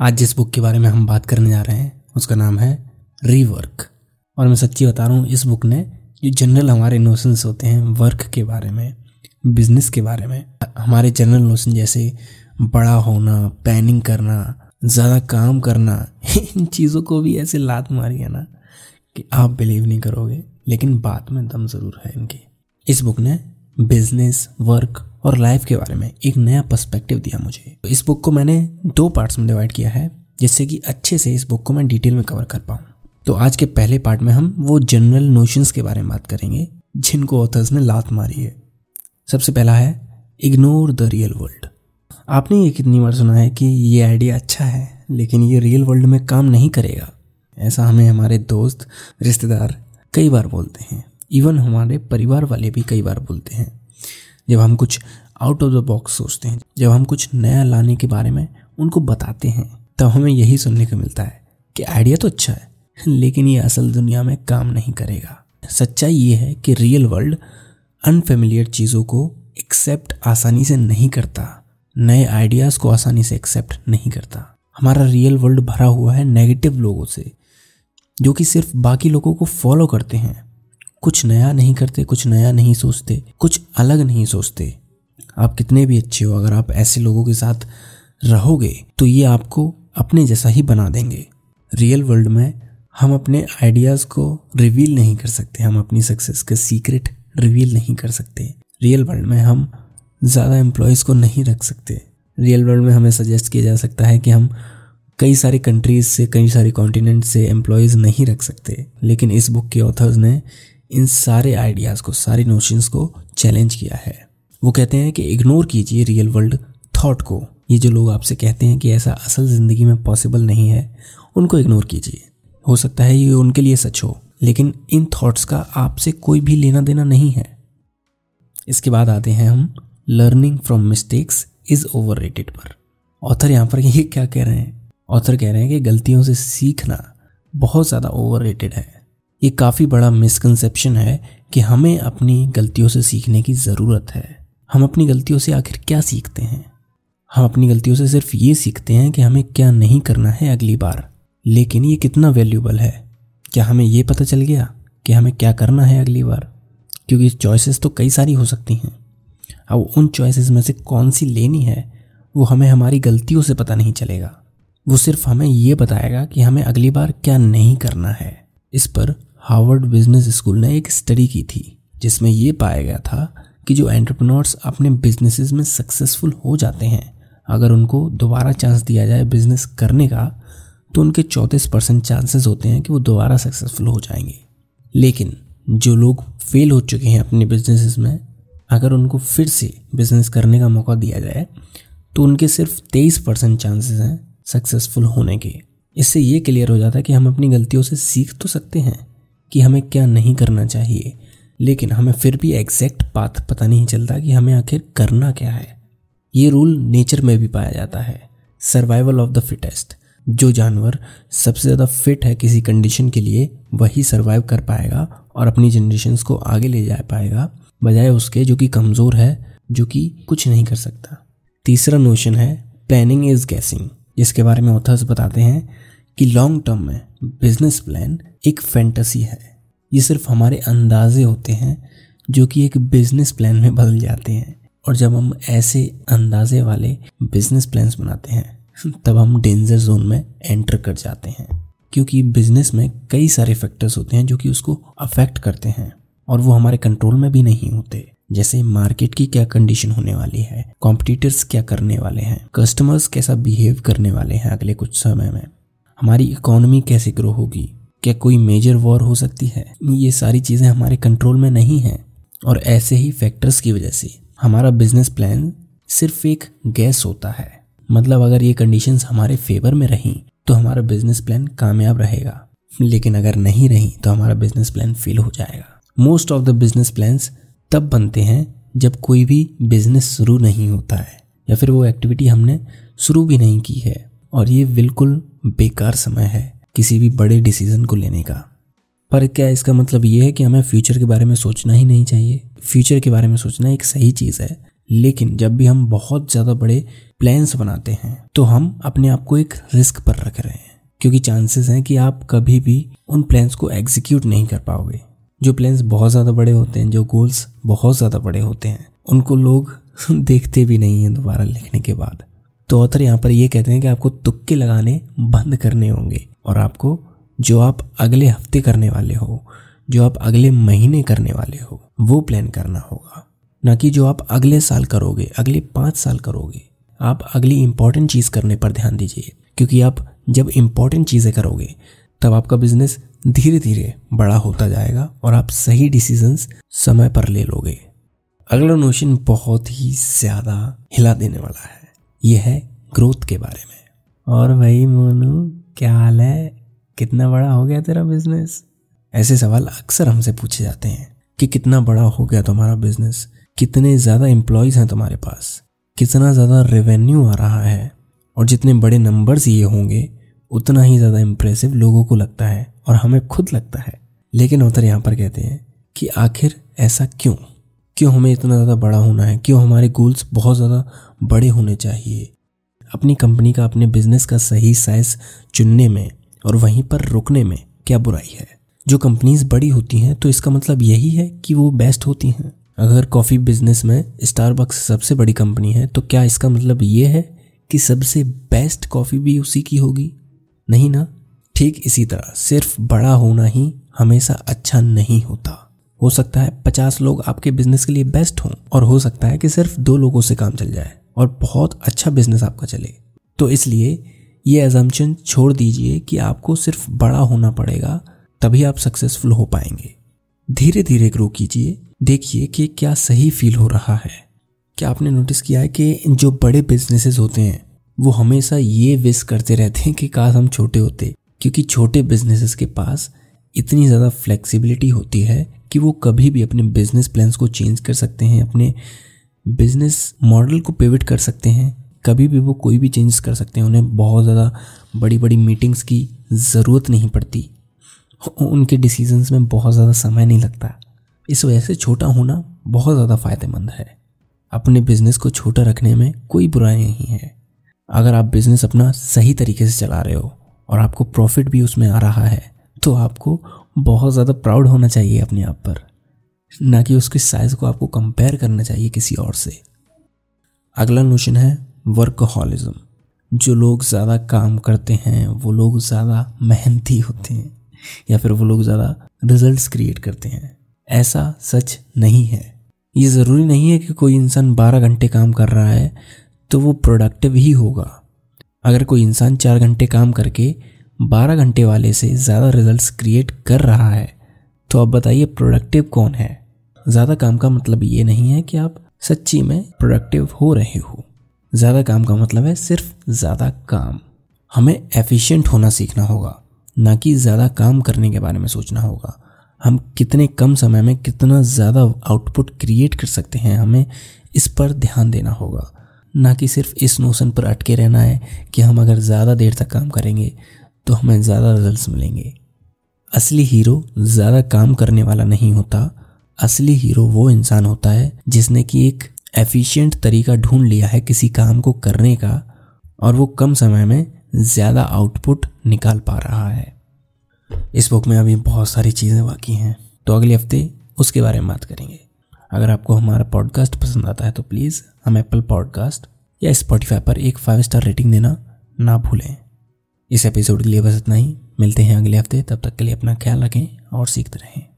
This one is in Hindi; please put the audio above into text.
आज जिस बुक के बारे में हम बात करने जा रहे हैं, उसका नाम है रीवर्क और मैं सच्ची बता रहा हूँ, इस बुक ने जो जनरल हमारे नोशंस होते हैं वर्क के बारे में बिज़नेस के बारे में, हमारे जनरल नोशन जैसे बड़ा होना प्लानिंग करना, ज़्यादा काम करना, इन चीज़ों को भी ऐसे लात मारी है ना कि आप बिलीव नहीं करोगे, लेकिन बात में दम ज़रूर है इनकी। इस बुक ने बिज़नेस वर्क और लाइफ के बारे में एक नया पर्सपेक्टिव दिया मुझे। तो इस बुक को मैंने दो पार्ट्स में डिवाइड किया है, जिससे कि अच्छे से इस बुक को मैं डिटेल में कवर कर पाऊँ। तो आज के पहले पार्ट में हम वो जनरल नोशंस के बारे में बात करेंगे, जिनको ऑथर्स ने लात मारी है। सबसे पहला है इग्नोर द रियल वर्ल्ड आपने ये कितनी बार सुना है कि ये आइडिया अच्छा है, लेकिन ये रियल वर्ल्ड में काम नहीं करेगा। ऐसा हमें हमारे दोस्त, रिश्तेदार कई बार बोलते हैं। इवन हमारे परिवार वाले भी कई बार बोलते हैं। जब हम कुछ आउट ऑफ़ द बॉक्स सोचते हैं, जब हम कुछ नया लाने के बारे में उनको बताते हैं, तब हमें यही सुनने को मिलता है कि आइडिया तो अच्छा है, लेकिन ये असल दुनिया में काम नहीं करेगा। सच्चाई ये है कि रियल वर्ल्ड अनफेमिलियर चीज़ों को एक्सेप्ट आसानी से नहीं करता। नए आइडियाज़ को आसानी से एक्सेप्ट नहीं करता। हमारा रियल वर्ल्ड भरा हुआ है नेगेटिव लोगों से, जो कि सिर्फ़ बाकी लोगों को फॉलो करते हैं। कुछ नया नहीं करते, कुछ नया नहीं सोचते, कुछ अलग नहीं सोचते। आप कितने भी अच्छे हो, अगर आप ऐसे लोगों के साथ रहोगे तो ये आपको अपने जैसा ही बना देंगे। रियल वर्ल्ड में हम अपने आइडियाज़ को रिवील नहीं कर सकते, हम अपनी सक्सेस के सीक्रेट रिवील नहीं कर सकते। रियल वर्ल्ड में हम ज़्यादा एम्प्लॉयज़ को नहीं रख सकते। रियल वर्ल्ड में हमें सजेस्ट किया जा सकता है कि हम कई सारी कंट्रीज़ से, कई सारे कॉन्टिनेंट से एम्प्लॉयज़ नहीं रख सकते। लेकिन इस बुक के ऑथर्स ने इन सारे आइडियाज़ को, सारे नोशंस को चैलेंज किया है। वो कहते हैं कि इग्नोर कीजिए रियल वर्ल्ड थॉट को। ये जो लोग आपसे कहते हैं कि ऐसा असल ज़िंदगी में पॉसिबल नहीं है, उनको इग्नोर कीजिए। हो सकता है ये उनके लिए सच हो, लेकिन इन थॉट्स का आपसे कोई भी लेना देना नहीं है। इसके बाद आते हैं हम learning from mistakes is over rated पर। ऑथर यहाँ पर ये क्या कह रहे हैं? ऑथर कह रहे हैं कि गलतियों से सीखना बहुत ज़्यादा ओवर रेटेड है। ये काफ़ी बड़ा मिसकंसेप्शन है कि हमें अपनी गलतियों से सीखने की ज़रूरत है। हम अपनी गलतियों से आखिर क्या सीखते हैं? हम अपनी गलतियों से सिर्फ़ ये सीखते हैं कि हमें क्या नहीं करना है अगली बार। लेकिन ये कितना वैल्यूबल है? क्या हमें ये पता चल गया कि हमें क्या करना है अगली बार? क्योंकि चॉइसेस तो कई सारी हो सकती हैं। अब उन चॉइसेस में से कौन सी लेनी है, वो हमें हमारी गलतियों से पता नहीं चलेगा। वो सिर्फ़ हमें ये बताएगा कि हमें अगली बार क्या नहीं करना है। इस पर हार्वर्ड बिज़नेस स्कूल ने एक स्टडी की थी, जिसमें ये पाया गया था कि जो एंटरप्रेन्योर्स अपने बिजनेसेस में सक्सेसफुल हो जाते हैं, अगर उनको दोबारा चांस दिया जाए बिज़नेस करने का तो उनके चौंतीस परसेंट चांसेस होते हैं कि वो दोबारा सक्सेसफुल हो जाएँगे। लेकिन जो लोग फेल हो चुके हैं अपने बिजनेसेस में, अगर उनको फिर से बिज़नेस करने का मौका दिया जाए तो उनके सिर्फ़ तेईस परसेंट चांसेस हैं सक्सेसफुल होने के। इससे ये क्लियर हो जाता है कि हम अपनी गलतियों से सीख तो सकते हैं कि हमें क्या नहीं करना चाहिए। लेकिन हमें फिर भी एग्जैक्ट पाथ पता नहीं चलता कि हमें आखिर करना क्या है। ये रूल नेचर में भी पाया जाता है। सर्वाइवल ऑफ़ द फिटेस्ट जो जानवर सबसे ज़्यादा फिट है किसी कंडीशन के लिए, वही सर्वाइव कर पाएगा और अपनी जनरेशन को आगे ले जा पाएगा, बजाय उसके जो कि कमज़ोर है, जो कि कुछ नहीं कर सकता। तीसरा नोशन है प्लानिंग इज़ गैसिंग जिसके बारे में ऑथर्स बताते हैं कि लॉन्ग टर्म में बिज़नेस प्लान एक फैंटसी है। ये सिर्फ़ हमारे अंदाजे होते हैं, जो कि एक बिज़नेस प्लान में बदल जाते हैं। और जब हम ऐसे अंदाजे वाले बिज़नेस प्लान्स बनाते हैं, तब हम डेंजर जोन में एंटर कर जाते हैं। क्योंकि बिज़नेस में कई सारे फैक्टर्स होते हैं, जो कि उसको अफेक्ट करते हैं। और वो हमारे कंट्रोल में भी नहीं होते। जैसे मार्केट की क्या कंडीशन होने वाली है कॉम्पिटिटर्स क्या करने वाले हैं कस्टमर्स कैसा बिहेव करने वाले हैं अगले कुछ समय में। हमारी इकोनॉमी कैसे ग्रो होगी? क्या कोई मेजर वॉर हो सकती है? ये सारी चीज़ें हमारे कंट्रोल में नहीं हैं। और ऐसे ही फैक्टर्स की वजह से हमारा बिज़नेस प्लान सिर्फ़ एक गैस होता है। मतलब अगर ये कंडीशंस हमारे फेवर में रहीं तो हमारा बिज़नेस प्लान कामयाब रहेगा। लेकिन अगर नहीं रही तो हमारा बिज़नेस प्लान फेल हो जाएगा। Most of the business plans तब बनते हैं जब कोई भी बिज़नेस शुरू नहीं होता है, या फिर वो एक्टिविटी हमने शुरू भी नहीं की है। और ये बिल्कुल बेकार समय है किसी भी बड़े डिसीज़न को लेने का। पर क्या इसका मतलब ये है कि हमें फ्यूचर के बारे में सोचना ही नहीं चाहिए? फ्यूचर के बारे में सोचना एक सही चीज़ है। लेकिन जब भी हम बहुत ज़्यादा बड़े प्लान्स बनाते हैं तो हम अपने आप को एक रिस्क पर रख रहे हैं। क्योंकि चांसेस हैं कि आप कभी भी उन प्लान्स को एग्जीक्यूट नहीं कर पाओगे। जो प्लान्स बहुत ज़्यादा बड़े होते हैं, जो गोल्स बहुत ज़्यादा बड़े होते हैं, उनको लोग देखते भी नहीं हैं दोबारा लिखने के बाद। तो ऑथर यहाँ पर ये कहते हैं कि आपको तुक्के लगाने बंद करने होंगे और आपको जो आप अगले हफ़्ते करने वाले हो, जो आप अगले महीने करने वाले हो, वो प्लान करना होगा। ना कि जो आप अगले साल करोगे, अगले पाँच साल करोगे। आप अगली इंपॉर्टेंट चीज़ करने पर ध्यान दीजिए, क्योंकि आप जब इंपॉर्टेंट चीज़ें करोगे, तब आपका बिज़नेस धीरे धीरे बड़ा होता जाएगा और आप सही डिसीजंस समय पर ले लोगे। अगला नोशन बहुत ही ज़्यादा हिला देने वाला है। यह है ग्रोथ के बारे में। और भाई मोनू, क्या हाल है? कितना बड़ा हो गया तेरा बिज़नेस ऐसे सवाल अक्सर हमसे पूछे जाते हैं कि कितना बड़ा हो गया तुम्हारा बिज़नेस कितने ज़्यादा एम्प्लॉयज़ हैं तुम्हारे पास? कितना ज़्यादा रेवेन्यू आ रहा है? और जितने बड़े नंबर्स ये होंगे, उतना ही ज़्यादा इम्प्रेसिव लोगों को लगता है और हमें खुद लगता है। लेकिन उतर यहाँ पर कहते हैं कि आखिर ऐसा क्यों? क्यों हमें इतना ज़्यादा बड़ा होना है? क्यों हमारे गोल्स बहुत ज़्यादा बड़े होने चाहिए। अपनी कंपनी का, अपने बिज़नेस का सही साइज़ चुनने में और वहीं पर रुकने में क्या बुराई है? जो कंपनीज़ बड़ी होती हैं तो इसका मतलब यही है कि वो बेस्ट होती हैं। अगर कॉफ़ी बिज़नेस में स्टारबक्स सबसे बड़ी कंपनी है तो क्या इसका मतलब ये है कि सबसे बेस्ट कॉफ़ी भी उसी की होगी? नहीं ना? ठीक इसी तरह, सिर्फ़ बड़ा होना ही हमेशा अच्छा नहीं होता। हो सकता है पचास लोग आपके बिज़नेस के लिए बेस्ट हों, और हो सकता है कि सिर्फ़ दो लोगों से काम चल जाए। और बहुत अच्छा बिज़नेस आपका चले। तो इसलिए ये एजम्पन छोड़ दीजिए कि आपको सिर्फ़ बड़ा होना पड़ेगा, तभी आप सक्सेसफुल हो पाएँगे। धीरे धीरे ग्रो कीजिए, देखिए कि क्या सही फील हो रहा है। क्या आपने नोटिस किया है कि जो बड़े बिजनेसेस होते हैं, वो हमेशा ये विश करते रहते हैं कि काश हम छोटे होते, क्योंकि छोटे बिजनेसेस के पास इतनी ज़्यादा फ्लेक्सिबिलिटी होती है कि वो कभी भी अपने बिज़नेस प्लान्स को चेंज कर सकते हैं, अपने बिज़नेस मॉडल को पेविट कर सकते हैं। कभी भी वो कोई भी चेंज कर सकते हैं। उन्हें बहुत ज़्यादा बड़ी बड़ी मीटिंग्स की ज़रूरत नहीं पड़ती। उनके डिसीजंस में बहुत ज़्यादा समय नहीं लगता। इस वजह से छोटा होना बहुत ज़्यादा फ़ायदेमंद है। अपने बिज़नेस को छोटा रखने में कोई बुराई नहीं है। अगर आप बिज़नेस अपना सही तरीके से चला रहे हो और आपको प्रॉफिट भी उसमें आ रहा है तो आपको बहुत ज़्यादा प्राउड होना चाहिए अपने आप पर। ना कि उसके साइज़ को आपको कंपेयर करना चाहिए किसी और से। अगला नोशन है वर्कहॉलिज्म जो लोग ज़्यादा काम करते हैं, वो लोग ज़्यादा मेहनती होते हैं, या फिर वो लोग ज़्यादा रिजल्ट्स क्रिएट करते हैं। ऐसा सच नहीं है। ये ज़रूरी नहीं है कि कोई इंसान बारह घंटे काम कर रहा है तो वो प्रोडक्टिव ही होगा। अगर कोई इंसान चार घंटे काम करके बारह घंटे वाले से ज़्यादा रिजल्ट्स क्रिएट कर रहा है तो आप बताइए प्रोडक्टिव कौन है? ज़्यादा काम का मतलब ये नहीं है कि आप सच्ची में प्रोडक्टिव हो रहे हो। ज़्यादा काम का मतलब है सिर्फ़ ज़्यादा काम। हमें एफिशिएंट होना सीखना होगा, ना कि ज़्यादा काम करने के बारे में सोचना होगा। हम कितने कम समय में कितना ज़्यादा आउटपुट क्रिएट कर सकते हैं, हमें इस पर ध्यान देना होगा। ना कि सिर्फ़ इस नोशन पर अटके रहना है कि हम अगर ज़्यादा देर तक काम करेंगे तो हमें ज़्यादा रिजल्ट्स मिलेंगे। असली हीरो ज़्यादा काम करने वाला नहीं होता असली हीरो वो इंसान होता है जिसने कि एक एफिशिएंट तरीका ढूंढ लिया है किसी काम को करने का और वो कम समय में ज़्यादा आउटपुट निकाल पा रहा है। इस बुक में अभी बहुत सारी चीज़ें बाकी हैं तो अगले हफ़्ते उसके बारे में बात करेंगे। अगर आपको हमारा पॉडकास्ट पसंद आता है तो प्लीज़ हम एप्पल पॉडकास्ट या स्पॉटिफाई पर एक फाइव स्टार रेटिंग देना ना भूलें। इस एपिसोड के लिए बस इतना ही। मिलते हैं अगले हफ़्ते। तब तक के लिए अपना ख्याल रखें और सीखते रहें।